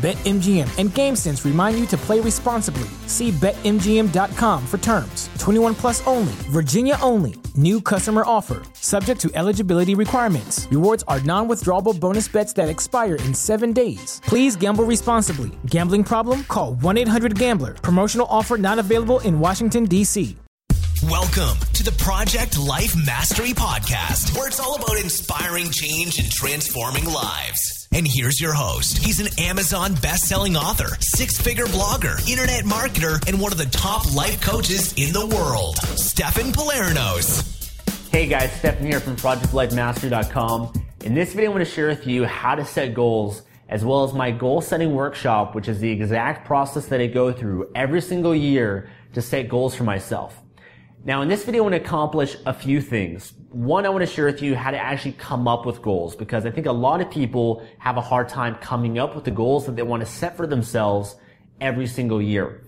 BetMGM and GameSense remind you to play responsibly. See BetMGM.com for terms. 21 plus only, Virginia only. New customer offer, subject to eligibility requirements. Rewards are non withdrawable bonus bets that expire in seven days. Please gamble responsibly. Gambling problem? Call 1 800 Gambler. Promotional offer not available in Washington, D.C. Welcome to the Project Life Mastery Podcast, where it's all about inspiring change and transforming lives. And here's your host. He's an Amazon best-selling author, six-figure blogger, internet marketer, and one of the top life coaches in the world, Stefan Palernos. Hey guys, Stefan here from ProjectLifeMastery.com. In this video, I'm going to share with you how to set goals, as well as my goal setting workshop, which is the exact process that I go through every single year to set goals for myself. Now in this video, I want to accomplish a few things. One, I want to share with you how to actually come up with goals because I think a lot of people have a hard time coming up with the goals that they want to set for themselves every single year.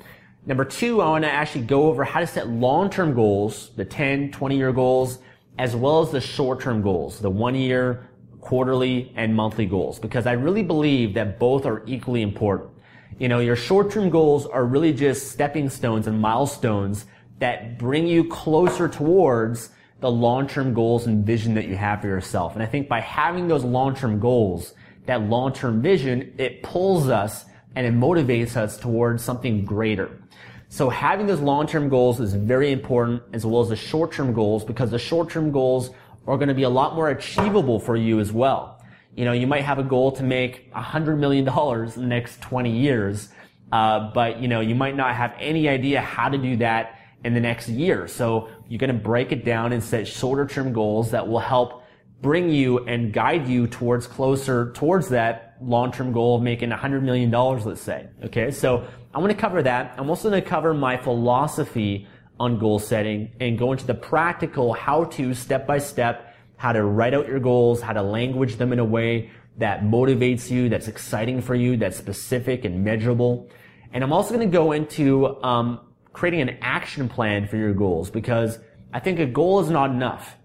Number two, I want to actually go over how to set long-term goals, the 10, 20 year goals, as well as the short-term goals, the one year, quarterly, and monthly goals, because I really believe that both are equally important. You know, your short-term goals are really just stepping stones and milestones that bring you closer towards the long-term goals and vision that you have for yourself. And I think by having those long-term goals, that long-term vision, it pulls us and it motivates us towards something greater. So having those long-term goals is very important as well as the short-term goals because the short-term goals are going to be a lot more achievable for you as well. You know, you might have a goal to make a hundred million dollars in the next 20 years, uh, but you know, you might not have any idea how to do that in the next year. So you're going to break it down and set shorter term goals that will help bring you and guide you towards closer towards that long-term goal of making $100 million, let's say. Okay. So I want to cover that. I'm also going to cover my philosophy on goal setting and go into the practical how to step by step, how to write out your goals, how to language them in a way that motivates you, that's exciting for you, that's specific and measurable. And I'm also going to go into um, creating an action plan for your goals because I think a goal is not enough.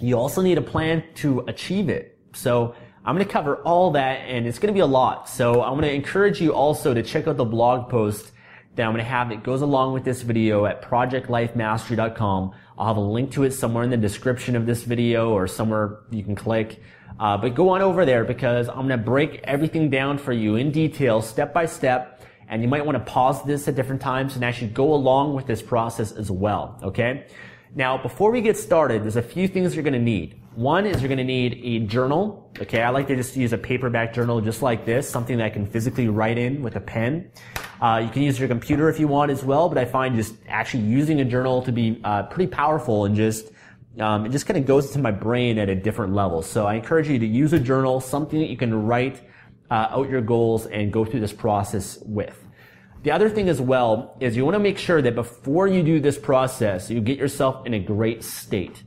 You also need a plan to achieve it. So I'm going to cover all that and it's going to be a lot. So I'm going to encourage you also to check out the blog post that I'm going to have that goes along with this video at projectlifemastery.com. I'll have a link to it somewhere in the description of this video or somewhere you can click. Uh, but go on over there because I'm going to break everything down for you in detail, step by step, and you might want to pause this at different times and actually go along with this process as well. Okay. Now, before we get started, there's a few things you're going to need. One is you're going to need a journal. Okay. I like to just use a paperback journal just like this, something that I can physically write in with a pen. Uh, you can use your computer if you want as well, but I find just actually using a journal to be uh, pretty powerful and just um, it just kind of goes into my brain at a different level. So I encourage you to use a journal, something that you can write uh, out your goals and go through this process with. The other thing as well is you want to make sure that before you do this process, you get yourself in a great state.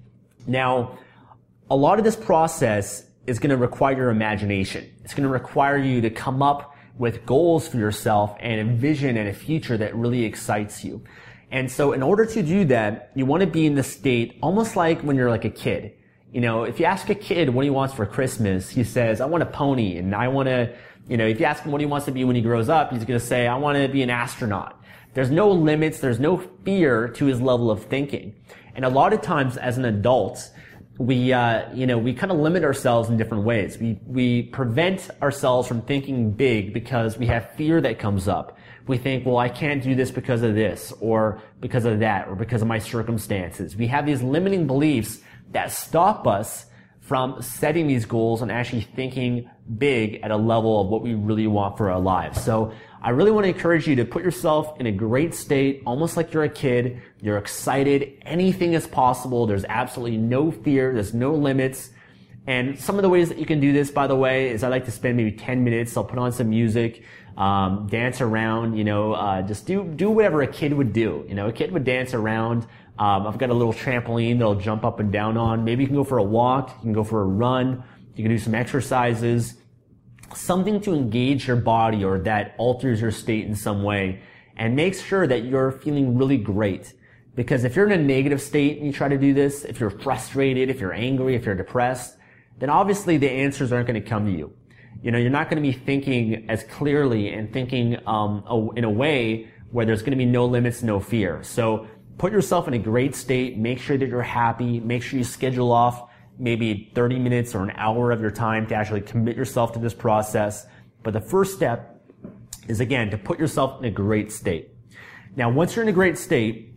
Now, a lot of this process is going to require your imagination. It's going to require you to come up with goals for yourself and a vision and a future that really excites you. And so in order to do that, you want to be in the state almost like when you're like a kid. You know, if you ask a kid what he wants for Christmas, he says, I want a pony and I want to, you know, if you ask him what he wants to be when he grows up, he's going to say, I want to be an astronaut. There's no limits. There's no fear to his level of thinking. And a lot of times as an adult, we, uh, you know, we kind of limit ourselves in different ways. We, we prevent ourselves from thinking big because we have fear that comes up. We think, well, I can't do this because of this or because of that or because of my circumstances. We have these limiting beliefs that stop us from setting these goals and actually thinking big at a level of what we really want for our lives. So I really want to encourage you to put yourself in a great state, almost like you're a kid. You're excited. Anything is possible. There's absolutely no fear. There's no limits. And some of the ways that you can do this, by the way, is I like to spend maybe 10 minutes. I'll put on some music, um, dance around, you know, uh, just do, do whatever a kid would do. You know, a kid would dance around. Um, I've got a little trampoline that I'll jump up and down on. Maybe you can go for a walk. You can go for a run. You can do some exercises. Something to engage your body or that alters your state in some way and makes sure that you're feeling really great. Because if you're in a negative state and you try to do this, if you're frustrated, if you're angry, if you're depressed, then obviously the answers aren't going to come to you. You know, you're not going to be thinking as clearly and thinking um, in a way where there's going to be no limits, no fear. So put yourself in a great state. Make sure that you're happy. Make sure you schedule off maybe 30 minutes or an hour of your time to actually commit yourself to this process. But the first step is again to put yourself in a great state. Now, once you're in a great state,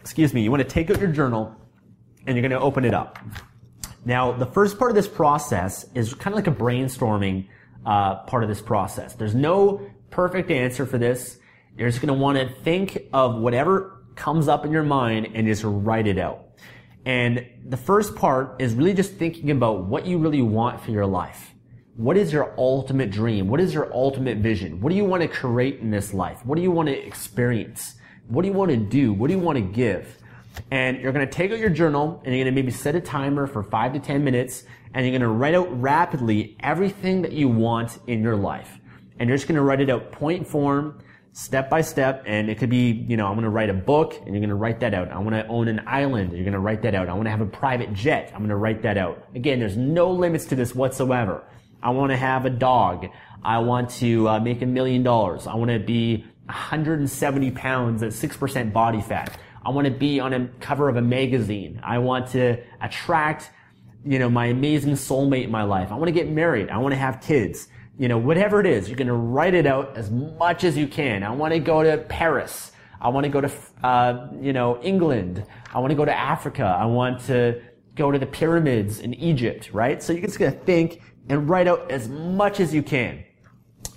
excuse me, you want to take out your journal and you're going to open it up. Now, the first part of this process is kind of like a brainstorming uh, part of this process. There's no perfect answer for this. You're just going to want to think of whatever comes up in your mind and just write it out. And the first part is really just thinking about what you really want for your life. What is your ultimate dream? What is your ultimate vision? What do you want to create in this life? What do you want to experience? What do you want to do? What do you want to give? And you're going to take out your journal and you're going to maybe set a timer for five to 10 minutes and you're going to write out rapidly everything that you want in your life. And you're just going to write it out point form, step by step. And it could be, you know, I'm to write a book and you're going to write that out. I want to own an island. You're going to write that out. I want to have a private jet. I'm going to write that out. Again, there's no limits to this whatsoever. I want to have a dog. I want to uh, make a million dollars. I want to be 170 pounds at 6% body fat. I want to be on a cover of a magazine. I want to attract, you know, my amazing soulmate in my life. I want to get married. I want to have kids. You know, whatever it is, you're going to write it out as much as you can. I want to go to Paris. I want to go to, uh, you know, England. I want to go to Africa. I want to go to the pyramids in Egypt, right? So you're just going to think and write out as much as you can.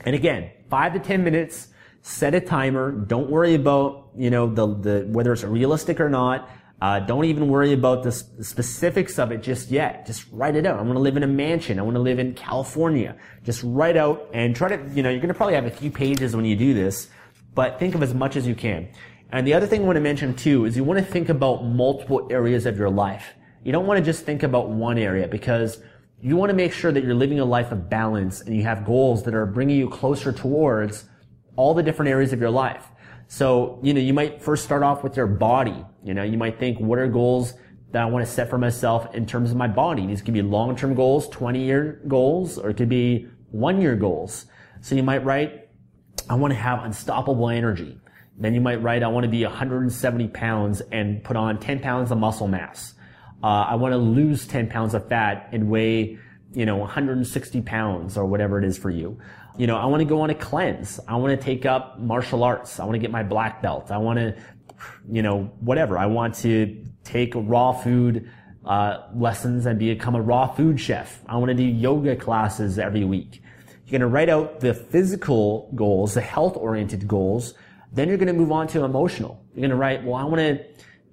And again, five to 10 minutes set a timer. Don't worry about, you know, the, the, whether it's realistic or not. Uh, don't even worry about the specifics of it just yet. Just write it out. I want to live in a mansion. I want to live in California. Just write out and try to, you know, you're going to probably have a few pages when you do this, but think of as much as you can. And the other thing I want to mention too is you want to think about multiple areas of your life. You don't want to just think about one area because you want to make sure that you're living a life of balance and you have goals that are bringing you closer towards all the different areas of your life. So, you know, you might first start off with your body. You know, you might think, what are goals that I want to set for myself in terms of my body? These could be long-term goals, 20-year goals, or it could be one-year goals. So you might write, I want to have unstoppable energy. Then you might write, I want to be 170 pounds and put on 10 pounds of muscle mass. Uh, I want to lose 10 pounds of fat and weigh, you know, 160 pounds or whatever it is for you you know, I want to go on a cleanse. I want to take up martial arts. I want to get my black belt. I want to, you know, whatever. I want to take raw food uh, lessons and become a raw food chef. I want to do yoga classes every week. You're going to write out the physical goals, the health oriented goals. Then you're going to move on to emotional. You're going to write, well, I want to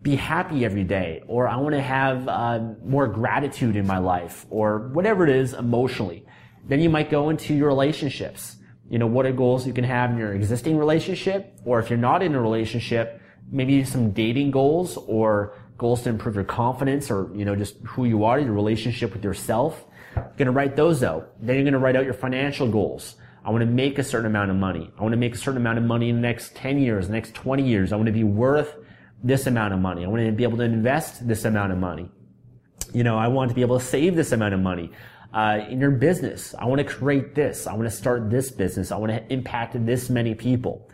be happy every day, or I want to have uh, more gratitude in my life, or whatever it is emotionally. Then you might go into your relationships. You know, what are goals you can have in your existing relationship? Or if you're not in a relationship, maybe some dating goals or goals to improve your confidence or, you know, just who you are, your relationship with yourself. You're going to write those out. Then you're going to write out your financial goals. I want to make a certain amount of money. I want to make a certain amount of money in the next 10 years, next 20 years. I want to be worth this amount of money. I want to be able to invest this amount of money. You know, I want to be able to save this amount of money uh, in your business. I want to create this. I want to start this business. I want to impact this many people.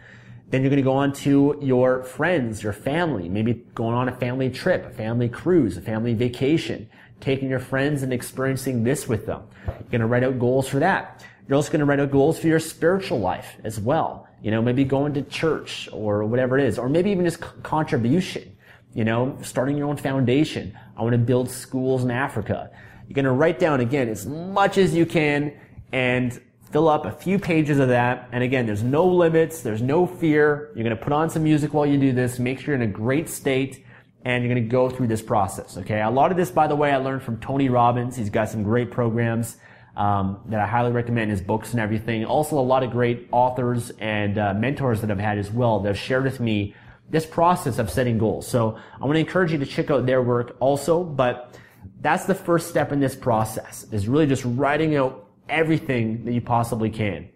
Then you're going to go on to your friends, your family, maybe going on a family trip, a family cruise, a family vacation, taking your friends and experiencing this with them. You're going to write out goals for that. You're also going to write out goals for your spiritual life as well. You know, maybe going to church or whatever it is, or maybe even just contribution. You know, starting your own foundation. I want to build schools in Africa You're going to write down again as much as you can and fill up a few pages of that. And again, there's no limits. There's no fear. You're going to put on some music while you do this. Make sure you're in a great state and you're going to go through this process. Okay. A lot of this, by the way, I learned from Tony Robbins. He's got some great programs. Um, that I highly recommend his books and everything. Also, a lot of great authors and uh, mentors that I've had as well that have shared with me this process of setting goals. So I want to encourage you to check out their work also, but that's the first step in this process is really just writing out everything that you possibly can.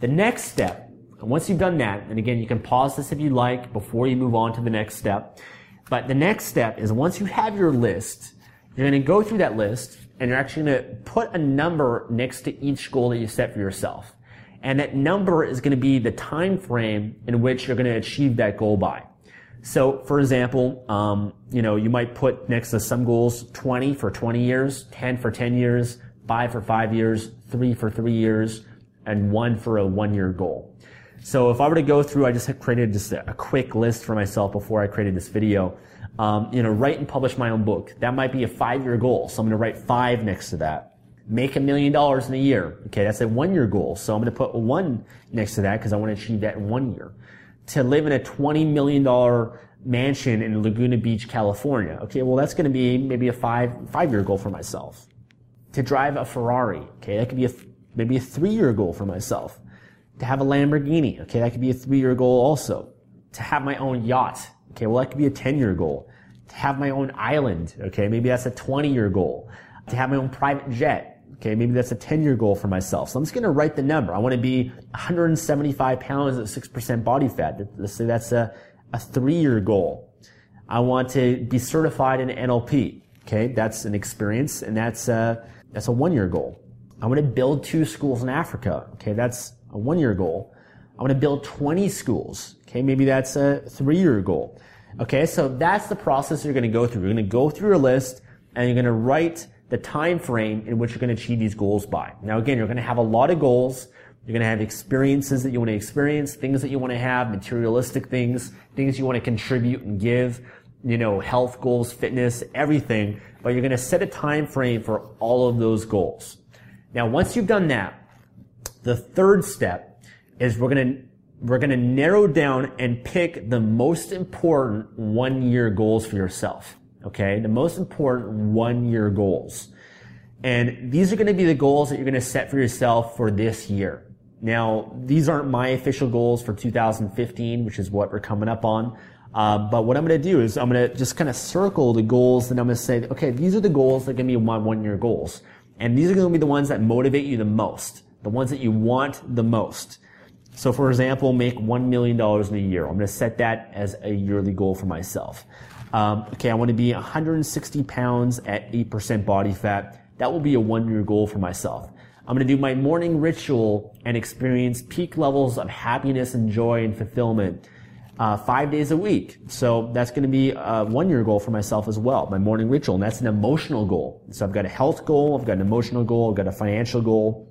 The next step, once you've done that, and again, you can pause this if you like before you move on to the next step. But the next step is once you have your list, you're going to go through that list and you're actually going to put a number next to each goal that you set for yourself. And that number is going to be the time frame in which you're going to achieve that goal by. So, for example, um, you know, you might put next to some goals 20 for 20 years, 10 for 10 years, 5 for 5 years, 3 for 3 years, and 1 for a 1 year goal. So if I were to go through, I just created just a quick list for myself before I created this video. Um, you know, write and publish my own book. That might be a five year goal. So I'm going to write five next to that make a million dollars in a year. Okay, that's a one year goal. So I'm going to put one next to that because I want to achieve that in one year. To live in a $20 million mansion in Laguna Beach, California. Okay, well, that's going to be maybe a five, five year goal for myself. To drive a Ferrari. Okay, that could be a, maybe a three year goal for myself. To have a Lamborghini. Okay, that could be a three year goal also. To have my own yacht. Okay, well, that could be a 10 year goal. To have my own island. Okay, maybe that's a 20 year goal. To have my own private jet Okay, maybe that's a 10 year goal for myself. So I'm just going to write the number. I want to be 175 pounds at 6% body fat. Let's say that's a, a three year goal. I want to be certified in NLP. Okay, that's an experience and that's a, that's a one year goal. I want to build two schools in Africa. Okay, that's a one year goal. I want to build 20 schools. Okay, maybe that's a three year goal. Okay, so that's the process you're going to go through. You're going to go through your list and you're going to write the time frame in which you're going to achieve these goals by. Now again, you're going to have a lot of goals. You're going to have experiences that you want to experience, things that you want to have, materialistic things, things you want to contribute and give, you know, health goals, fitness, everything. But you're going to set a time frame for all of those goals. Now, once you've done that, the third step is we're going to we're going to narrow down and pick the most important one year goals for yourself. Okay. The most important one year goals. And these are going to be the goals that you're going to set for yourself for this year. Now, these aren't my official goals for 2015, which is what we're coming up on. Uh, but what I'm going to do is I'm going to just kind of circle the goals and I'm going to say, okay, these are the goals that are going to be my one year goals. And these are going to be the ones that motivate you the most, the ones that you want the most. So for example, make $1 million in a year. I'm going to set that as a yearly goal for myself. Um, okay, I want to be 160 pounds at 8% body fat. That will be a one year goal for myself. I'm going to do my morning ritual and experience peak levels of happiness and joy and fulfillment uh, five days a week. So that's going to be a one year goal for myself as well, my morning ritual. And that's an emotional goal. So I've got a health goal, I've got an emotional goal, I've got a financial goal.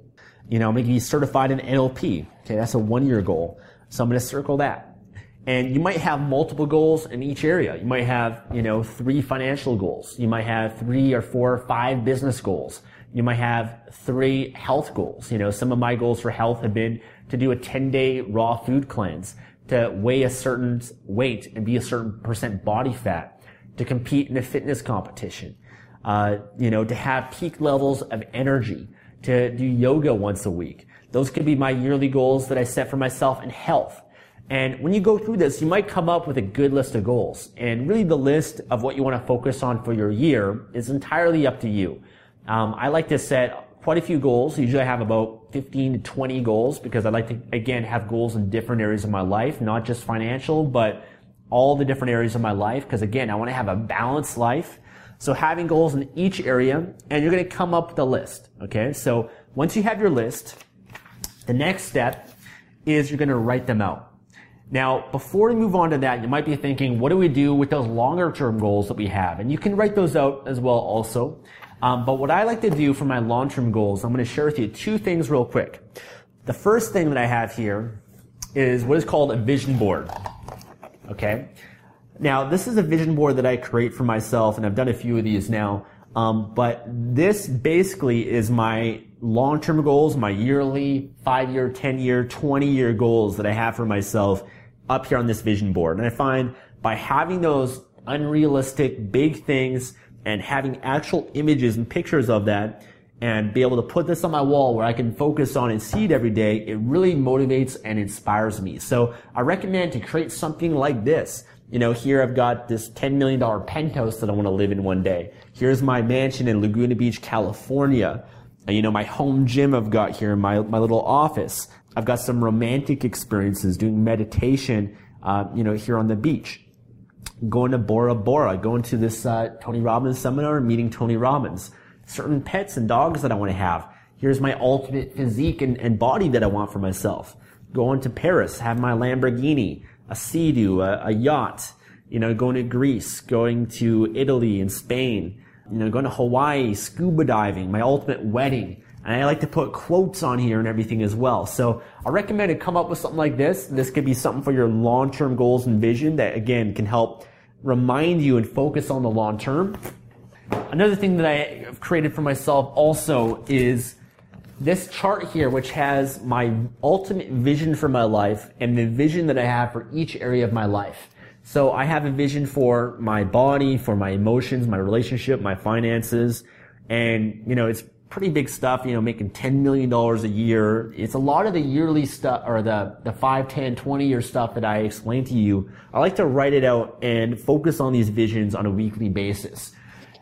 You know, I'm going to be certified in NLP. Okay, that's a one year goal. So I'm going to circle that. And you might have multiple goals in each area. You might have, you know, three financial goals. You might have three or four or five business goals. You might have three health goals. You know, some of my goals for health have been to do a 10 day raw food cleanse, to weigh a certain weight and be a certain percent body fat, to compete in a fitness competition, uh, you know, to have peak levels of energy, to do yoga once a week. Those could be my yearly goals that I set for myself in health. And when you go through this, you might come up with a good list of goals. And really the list of what you want to focus on for your year is entirely up to you. Um, I like to set quite a few goals. Usually I have about 15 to 20 goals because I like to, again, have goals in different areas of my life, not just financial, but all the different areas of my life. Because again, I want to have a balanced life. So having goals in each area and you're going to come up with a list. Okay. So once you have your list, the next step is you're going to write them out. Now, before we move on to that, you might be thinking, what do we do with those longer term goals that we have? And you can write those out as well also. Um, but what I like to do for my long term goals, I'm going to share with you two things real quick. The first thing that I have here is what is called a vision board. Okay? Now, this is a vision board that I create for myself, and I've done a few of these now. Um, but this basically is my long-term goals, my yearly, five-year, 10-year, 20-year goals that I have for myself up here on this vision board. And I find by having those unrealistic big things and having actual images and pictures of that and be able to put this on my wall where I can focus on and see it every day, it really motivates and inspires me. So I recommend to create something like this. You know, here I've got this $10 million penthouse that I want to live in one day. Here's my mansion in Laguna Beach, California. You know, my home gym I've got here, my, my little office. I've got some romantic experiences doing meditation, uh, you know, here on the beach. Going to Bora Bora, going to this uh, Tony Robbins seminar, meeting Tony Robbins. Certain pets and dogs that I want to have. Here's my ultimate physique and, and body that I want for myself. Going to Paris, have my Lamborghini, a Sea-Doo, a, a yacht, you know, going to Greece, going to Italy and Spain, you know, going to Hawaii, scuba diving, my ultimate wedding. And I like to put quotes on here and everything as well. So I recommend to come up with something like this. This could be something for your long-term goals and vision that again can help remind you and focus on the long term. Another thing that I have created for myself also is this chart here, which has my ultimate vision for my life and the vision that I have for each area of my life. So I have a vision for my body, for my emotions, my relationship, my finances, and you know, it's pretty big stuff, you know, making $10 million a year. It's a lot of the yearly stuff or the, the 5, 10, 20 year stuff that I explained to you. I like to write it out and focus on these visions on a weekly basis.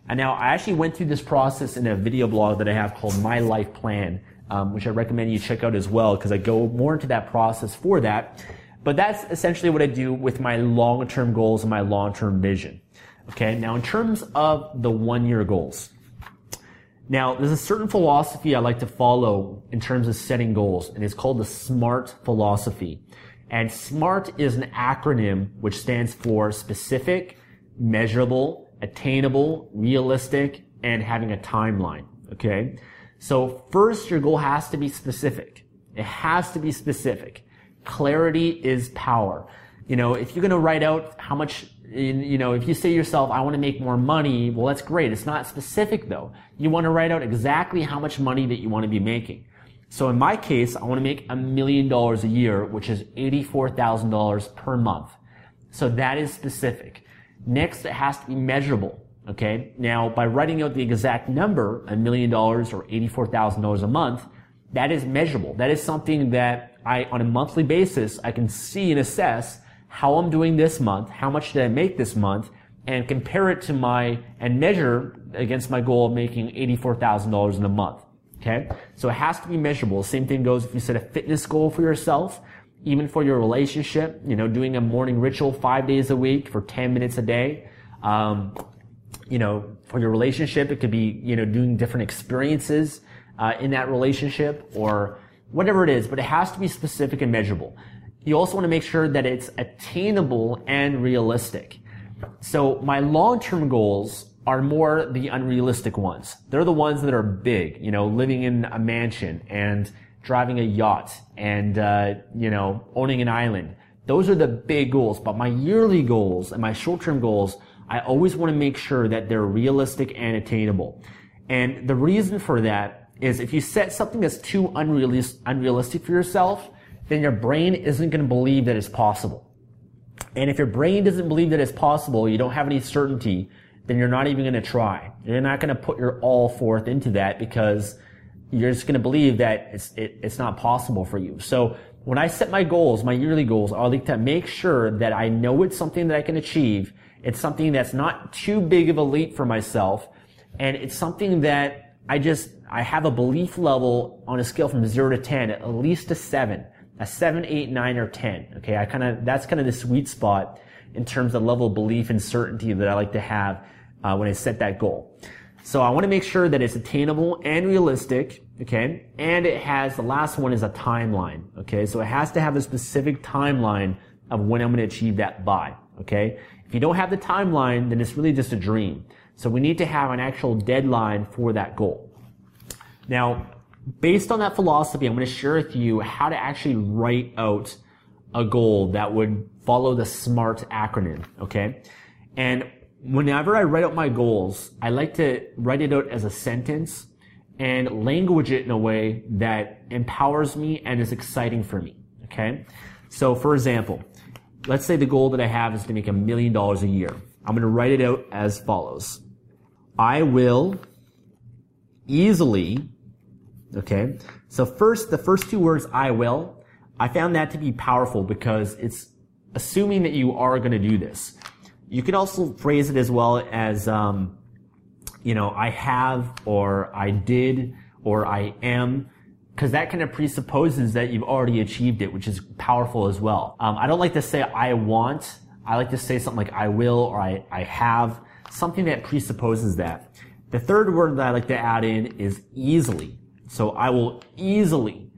And now I actually went through this process in a video blog that I have called My Life Plan, um, which I recommend you check out as well because I go more into that process for that. But that's essentially what I do with my long-term goals and my long-term vision. Okay. Now in terms of the one-year goals, now, there's a certain philosophy I like to follow in terms of setting goals, and it's called the SMART philosophy. And SMART is an acronym which stands for specific, measurable, attainable, realistic, and having a timeline. Okay? So first, your goal has to be specific. It has to be specific. Clarity is power. You know, if you're going to write out how much you know, if you say to yourself, I want to make more money, well, that's great. It's not specific though. You want to write out exactly how much money that you want to be making. So in my case, I want to make a million dollars a year, which is $84,000 per month. So that is specific. Next, it has to be measurable. Okay. Now, by writing out the exact number, a million dollars or $84,000 a month, that is measurable. That is something that I, on a monthly basis, I can see and assess how I'm doing this month, how much did I make this month, and compare it to my, and measure against my goal of making $84,000 in a month. Okay? So it has to be measurable. Same thing goes if you set a fitness goal for yourself, even for your relationship, you know, doing a morning ritual five days a week for 10 minutes a day. Um, you know, for your relationship, it could be, you know, doing different experiences, uh, in that relationship or whatever it is, but it has to be specific and measurable you also want to make sure that it's attainable and realistic. So my long-term goals are more the unrealistic ones. They're the ones that are big, you know, living in a mansion and driving a yacht and, uh, you know, owning an island. Those are the big goals. But my yearly goals and my short-term goals, I always want to make sure that they're realistic and attainable. And the reason for that is if you set something that's too unrealistic for yourself, then your brain isn't going to believe that it's possible. And if your brain doesn't believe that it's possible, you don't have any certainty, then you're not even going to try. You're not going to put your all forth into that because you're just going to believe that it's, it, it's not possible for you. So when I set my goals, my yearly goals, I like to make sure that I know it's something that I can achieve. It's something that's not too big of a leap for myself. And it's something that I just, I have a belief level on a scale from zero to 10, at least a seven a seven, eight, nine, or 10. Okay. I kind of, that's kind of the sweet spot in terms of level of belief and certainty that I like to have uh, when I set that goal. So I want to make sure that it's attainable and realistic. Okay. And it has, the last one is a timeline. Okay. So it has to have a specific timeline of when I'm going to achieve that by. Okay. If you don't have the timeline, then it's really just a dream. So we need to have an actual deadline for that goal. Now, based on that philosophy, I'm going to share with you how to actually write out a goal that would follow the SMART acronym. Okay. And whenever I write out my goals, I like to write it out as a sentence and language it in a way that empowers me and is exciting for me. Okay. So for example, let's say the goal that I have is to make a million dollars a year. I'm going to write it out as follows. I will easily, okay. So first, the first two words, I will, I found that to be powerful because it's assuming that you are going to do this. You can also phrase it as well as, um, you know, I have or I did or I am because that kind of presupposes that you've already achieved it, which is powerful as well. Um, I don't like to say I want. I like to say something like I will or I, I have, something that presupposes that. The third word that I like to add in is easily. So I will easily.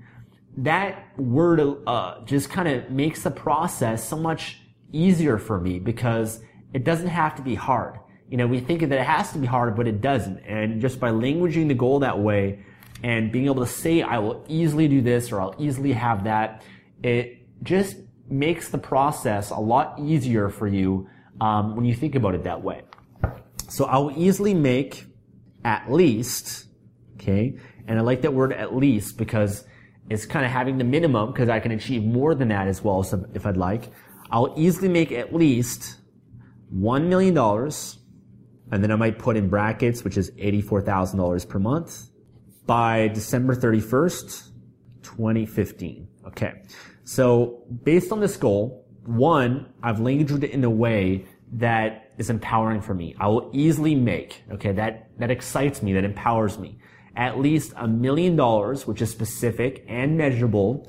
That word uh, just kind of makes the process so much easier for me because it doesn't have to be hard. You know, we think that it has to be hard, but it doesn't. And just by languaging the goal that way and being able to say, I will easily do this or I'll easily have that, it just makes the process a lot easier for you um, when you think about it that way. So I will easily make at least, okay, and I like that word at least because it's kind of having the minimum because I can achieve more than that as well if I'd like. I'll easily make at least $1 million and then I might put in brackets, which is $84,000 per month by December 31st, 2015. Okay. So based on this goal, one, I've languaged it in a way that is empowering for me. I will easily make, okay, that, that excites me, that empowers me. At least a million dollars, which is specific and measurable,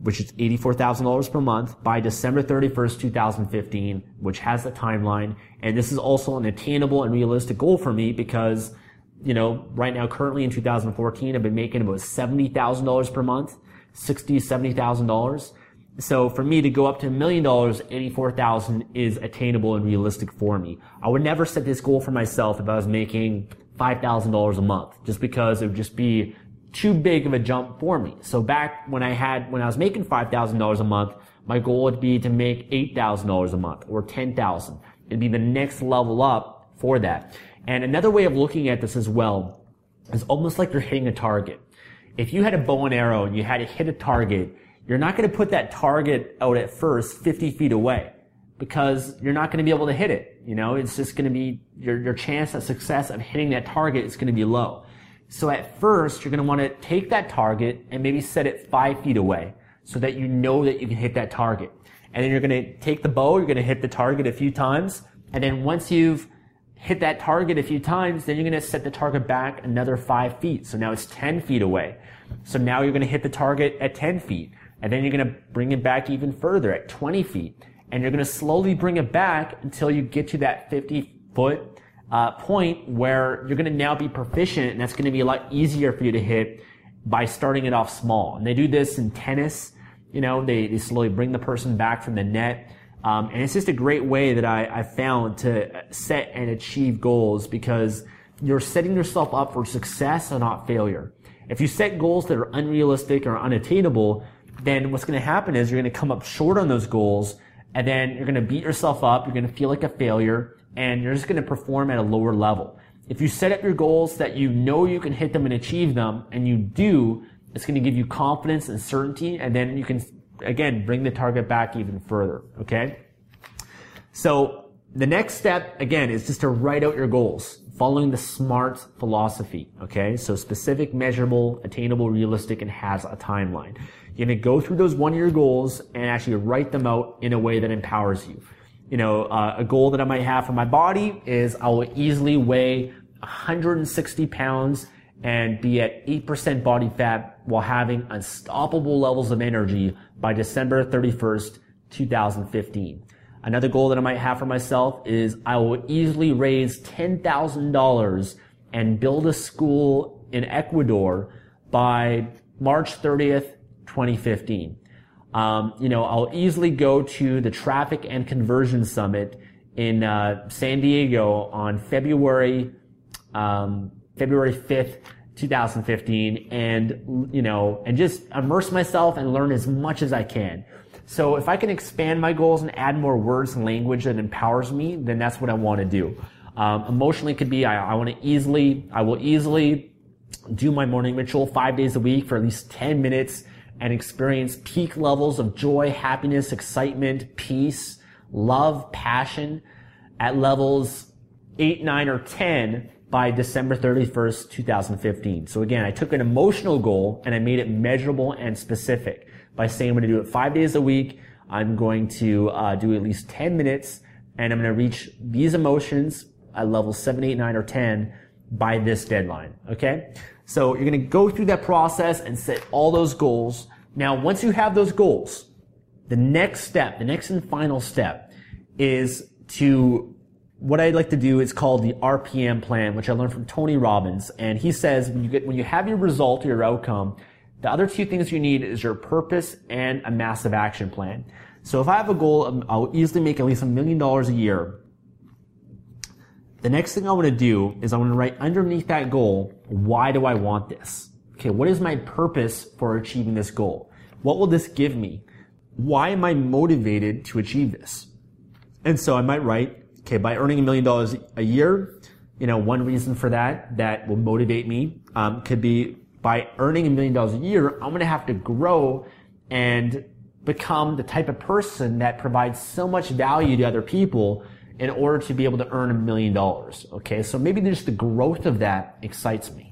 which is $84,000 per month by December 31st, 2015, which has the timeline. And this is also an attainable and realistic goal for me because, you know, right now, currently in 2014, I've been making about $70,000 per month, $60,000, $70,000. So for me to go up to a million dollars, 84,000 is attainable and realistic for me. I would never set this goal for myself if I was making $5,000 a month, just because it would just be too big of a jump for me. So back when I had, when I was making $5,000 a month, my goal would be to make $8,000 a month or 10,000. It'd be the next level up for that. And another way of looking at this as well is almost like you're hitting a target. If you had a bow and arrow and you had to hit a target, you're not going to put that target out at first 50 feet away because you're not going to be able to hit it. You know, it's just going to be your, your chance of success of hitting that target is going to be low. So at first, you're going to want to take that target and maybe set it five feet away so that you know that you can hit that target. And then you're going to take the bow, you're going to hit the target a few times. And then once you've hit that target a few times, then you're going to set the target back another five feet. So now it's 10 feet away. So now you're going to hit the target at 10 feet. And then you're going to bring it back even further at 20 feet. And you're going to slowly bring it back until you get to that 50 foot uh, point where you're going to now be proficient and that's going to be a lot easier for you to hit by starting it off small. And they do this in tennis. You know, they, they slowly bring the person back from the net. Um, and it's just a great way that I, I found to set and achieve goals because you're setting yourself up for success and not failure. If you set goals that are unrealistic or unattainable, then what's going to happen is you're going to come up short on those goals and then you're going to beat yourself up. You're going to feel like a failure and you're just going to perform at a lower level. If you set up your goals that you know you can hit them and achieve them, and you do, it's going to give you confidence and certainty, and then you can, again, bring the target back even further, okay? So, the next step, again, is just to write out your goals, following the SMART philosophy, okay? So specific, measurable, attainable, realistic, and has a timeline. You're going to go through those one-year goals and actually write them out in a way that empowers you you know, uh, a goal that I might have for my body is I will easily weigh 160 pounds and be at 8% body fat while having unstoppable levels of energy by December 31st, 2015. Another goal that I might have for myself is I will easily raise $10,000 and build a school in Ecuador by March 30th, 2015. Um, you know, I'll easily go to the Traffic and Conversion Summit in uh, San Diego on February um, February 5th, 2015, and you know, and just immerse myself and learn as much as I can. So if I can expand my goals and add more words and language that empowers me, then that's what I want to do. Um, emotionally could be I, I want to easily, I will easily do my morning ritual five days a week for at least 10 minutes and experience peak levels of joy, happiness, excitement, peace, love, passion at levels 8, 9, or 10 by December 31st, 2015. So again, I took an emotional goal and I made it measurable and specific by saying I'm going to do it five days a week. I'm going to uh, do at least 10 minutes and I'm going to reach these emotions at level 7, 8, 9, or 10 by this deadline. Okay? So you're going to go through that process and set all those goals. Now, once you have those goals, the next step, the next and final step is to what I'd like to do is called the RPM plan, which I learned from Tony Robbins. And he says when you get, when you have your result or your outcome, the other two things you need is your purpose and a massive action plan. So if I have a goal, I'll easily make at least a million dollars a year. The next thing I want to do is I want to write underneath that goal, why do I want this? Okay, what is my purpose for achieving this goal? What will this give me? Why am I motivated to achieve this? And so I might write, okay, by earning a million dollars a year, you know, one reason for that that will motivate me um, could be by earning a million dollars a year, I'm going to have to grow and become the type of person that provides so much value to other people in order to be able to earn a million dollars. Okay, so maybe just the growth of that excites me.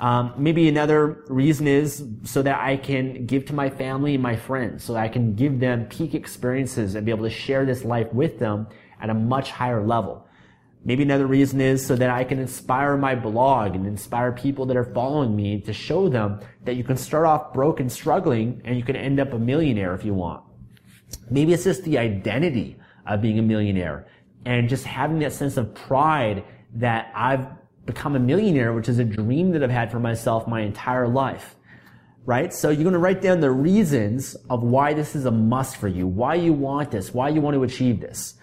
Um, maybe another reason is so that I can give to my family and my friends, so that I can give them peak experiences and be able to share this life with them at a much higher level. Maybe another reason is so that I can inspire my blog and inspire people that are following me to show them that you can start off broke and struggling and you can end up a millionaire if you want. Maybe it's just the identity of being a millionaire and just having that sense of pride that I've become a millionaire, which is a dream that I've had for myself my entire life. Right? So you're going to write down the reasons of why this is a must for you, why you want this, why you want to achieve this.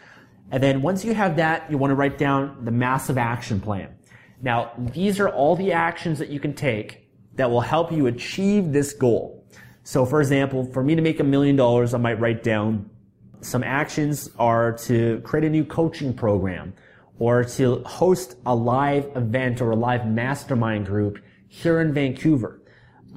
And then once you have that, you want to write down the massive action plan. Now, these are all the actions that you can take that will help you achieve this goal. So for example, for me to make a million dollars, I might write down some actions are to create a new coaching program or to host a live event or a live mastermind group here in Vancouver.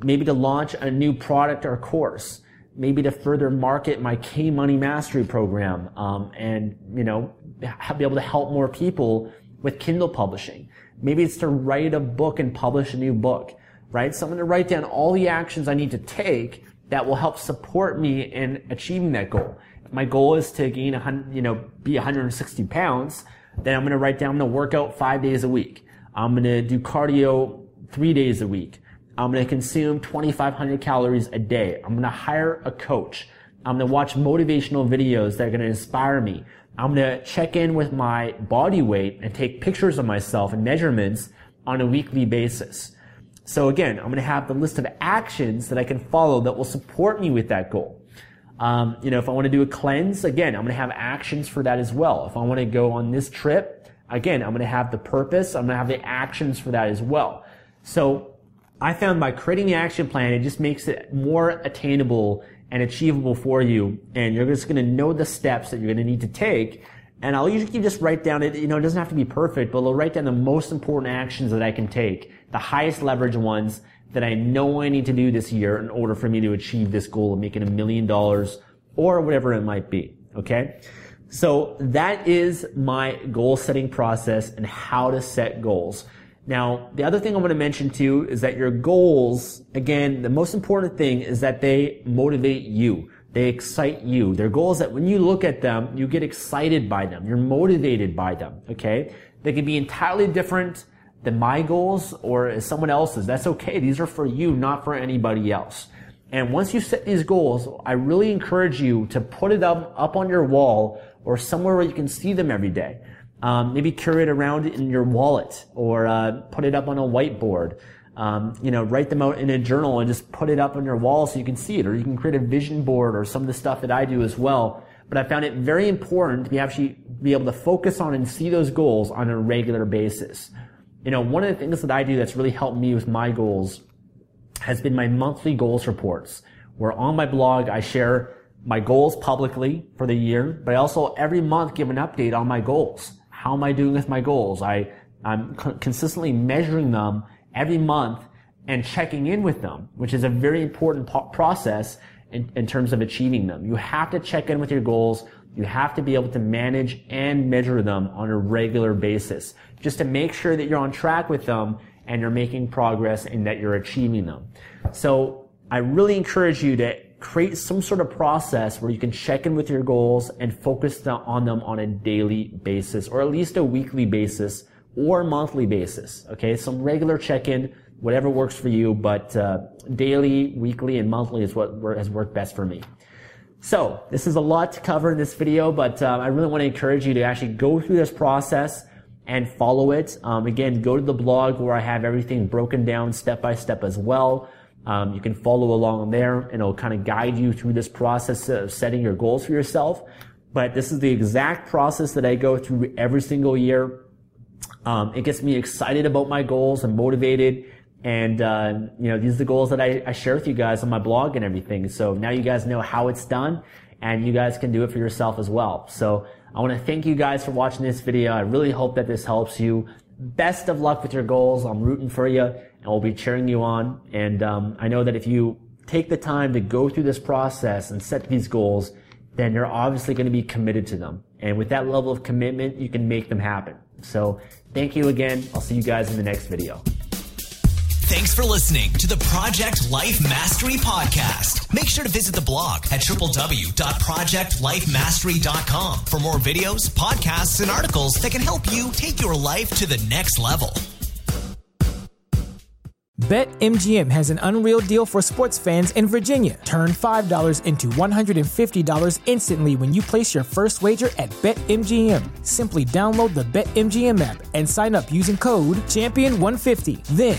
Maybe to launch a new product or course. Maybe to further market my K Money Mastery program um, and you know be able to help more people with Kindle publishing. Maybe it's to write a book and publish a new book, right? So I'm going to write down all the actions I need to take that will help support me in achieving that goal If my goal is to gain you know, be 160 pounds, then I'm going to write down, I'm going to work out five days a week. I'm going to do cardio three days a week. I'm going to consume 2,500 calories a day. I'm going to hire a coach. I'm going to watch motivational videos that are going to inspire me. I'm going to check in with my body weight and take pictures of myself and measurements on a weekly basis. So again, I'm going to have the list of actions that I can follow that will support me with that goal. Um, you know, if I want to do a cleanse, again, I'm going to have actions for that as well. If I want to go on this trip, again, I'm going to have the purpose. I'm going to have the actions for that as well. So I found by creating the action plan, it just makes it more attainable and achievable for you. And you're just going to know the steps that you're going to need to take. And I'll usually just write down it, you know, it doesn't have to be perfect, but I'll write down the most important actions that I can take, the highest leverage ones that I know I need to do this year in order for me to achieve this goal of making a million dollars or whatever it might be. Okay. So that is my goal setting process and how to set goals. Now, the other thing I want to mention too is that your goals, again, the most important thing is that they motivate you. They excite you. They're goals that when you look at them, you get excited by them. You're motivated by them. Okay. They can be entirely different than my goals or someone else's. That's okay. These are for you, not for anybody else. And once you set these goals, I really encourage you to put it up, up on your wall or somewhere where you can see them every day. Um, maybe carry it around in your wallet or uh, put it up on a whiteboard. Um, you know, write them out in a journal and just put it up on your wall so you can see it. Or you can create a vision board or some of the stuff that I do as well. But I found it very important to be actually be able to focus on and see those goals on a regular basis. You know, one of the things that I do that's really helped me with my goals has been my monthly goals reports, where on my blog I share my goals publicly for the year, but I also every month give an update on my goals. How am I doing with my goals? I, I'm consistently measuring them every month and checking in with them, which is a very important po- process in, in terms of achieving them. You have to check in with your goals. You have to be able to manage and measure them on a regular basis just to make sure that you're on track with them and you're making progress and that you're achieving them. So I really encourage you to create some sort of process where you can check in with your goals and focus on them on a daily basis or at least a weekly basis or monthly basis. Okay. Some regular check-in, whatever works for you, but uh, daily, weekly, and monthly is what has worked best for me. So this is a lot to cover in this video, but uh, I really want to encourage you to actually go through this process and follow it. Um, again, go to the blog where I have everything broken down step by step as well. Um, you can follow along there and it'll kind of guide you through this process of setting your goals for yourself. But this is the exact process that I go through every single year. Um, it gets me excited about my goals and motivated. And, uh, you know, these are the goals that I, I share with you guys on my blog and everything. So now you guys know how it's done and you guys can do it for yourself as well. So I want to thank you guys for watching this video. I really hope that this helps you. Best of luck with your goals. I'm rooting for you and we'll be cheering you on. And, um, I know that if you take the time to go through this process and set these goals, then you're obviously going to be committed to them. And with that level of commitment, you can make them happen. So thank you again. I'll see you guys in the next video. Thanks for listening to the Project Life Mastery Podcast. Make sure to visit the blog at www.projectlifemastery.com for more videos, podcasts, and articles that can help you take your life to the next level. BetMGM has an unreal deal for sports fans in Virginia. Turn $5 into $150 instantly when you place your first wager at BetMGM. Simply download the BetMGM app and sign up using code Champion150. Then,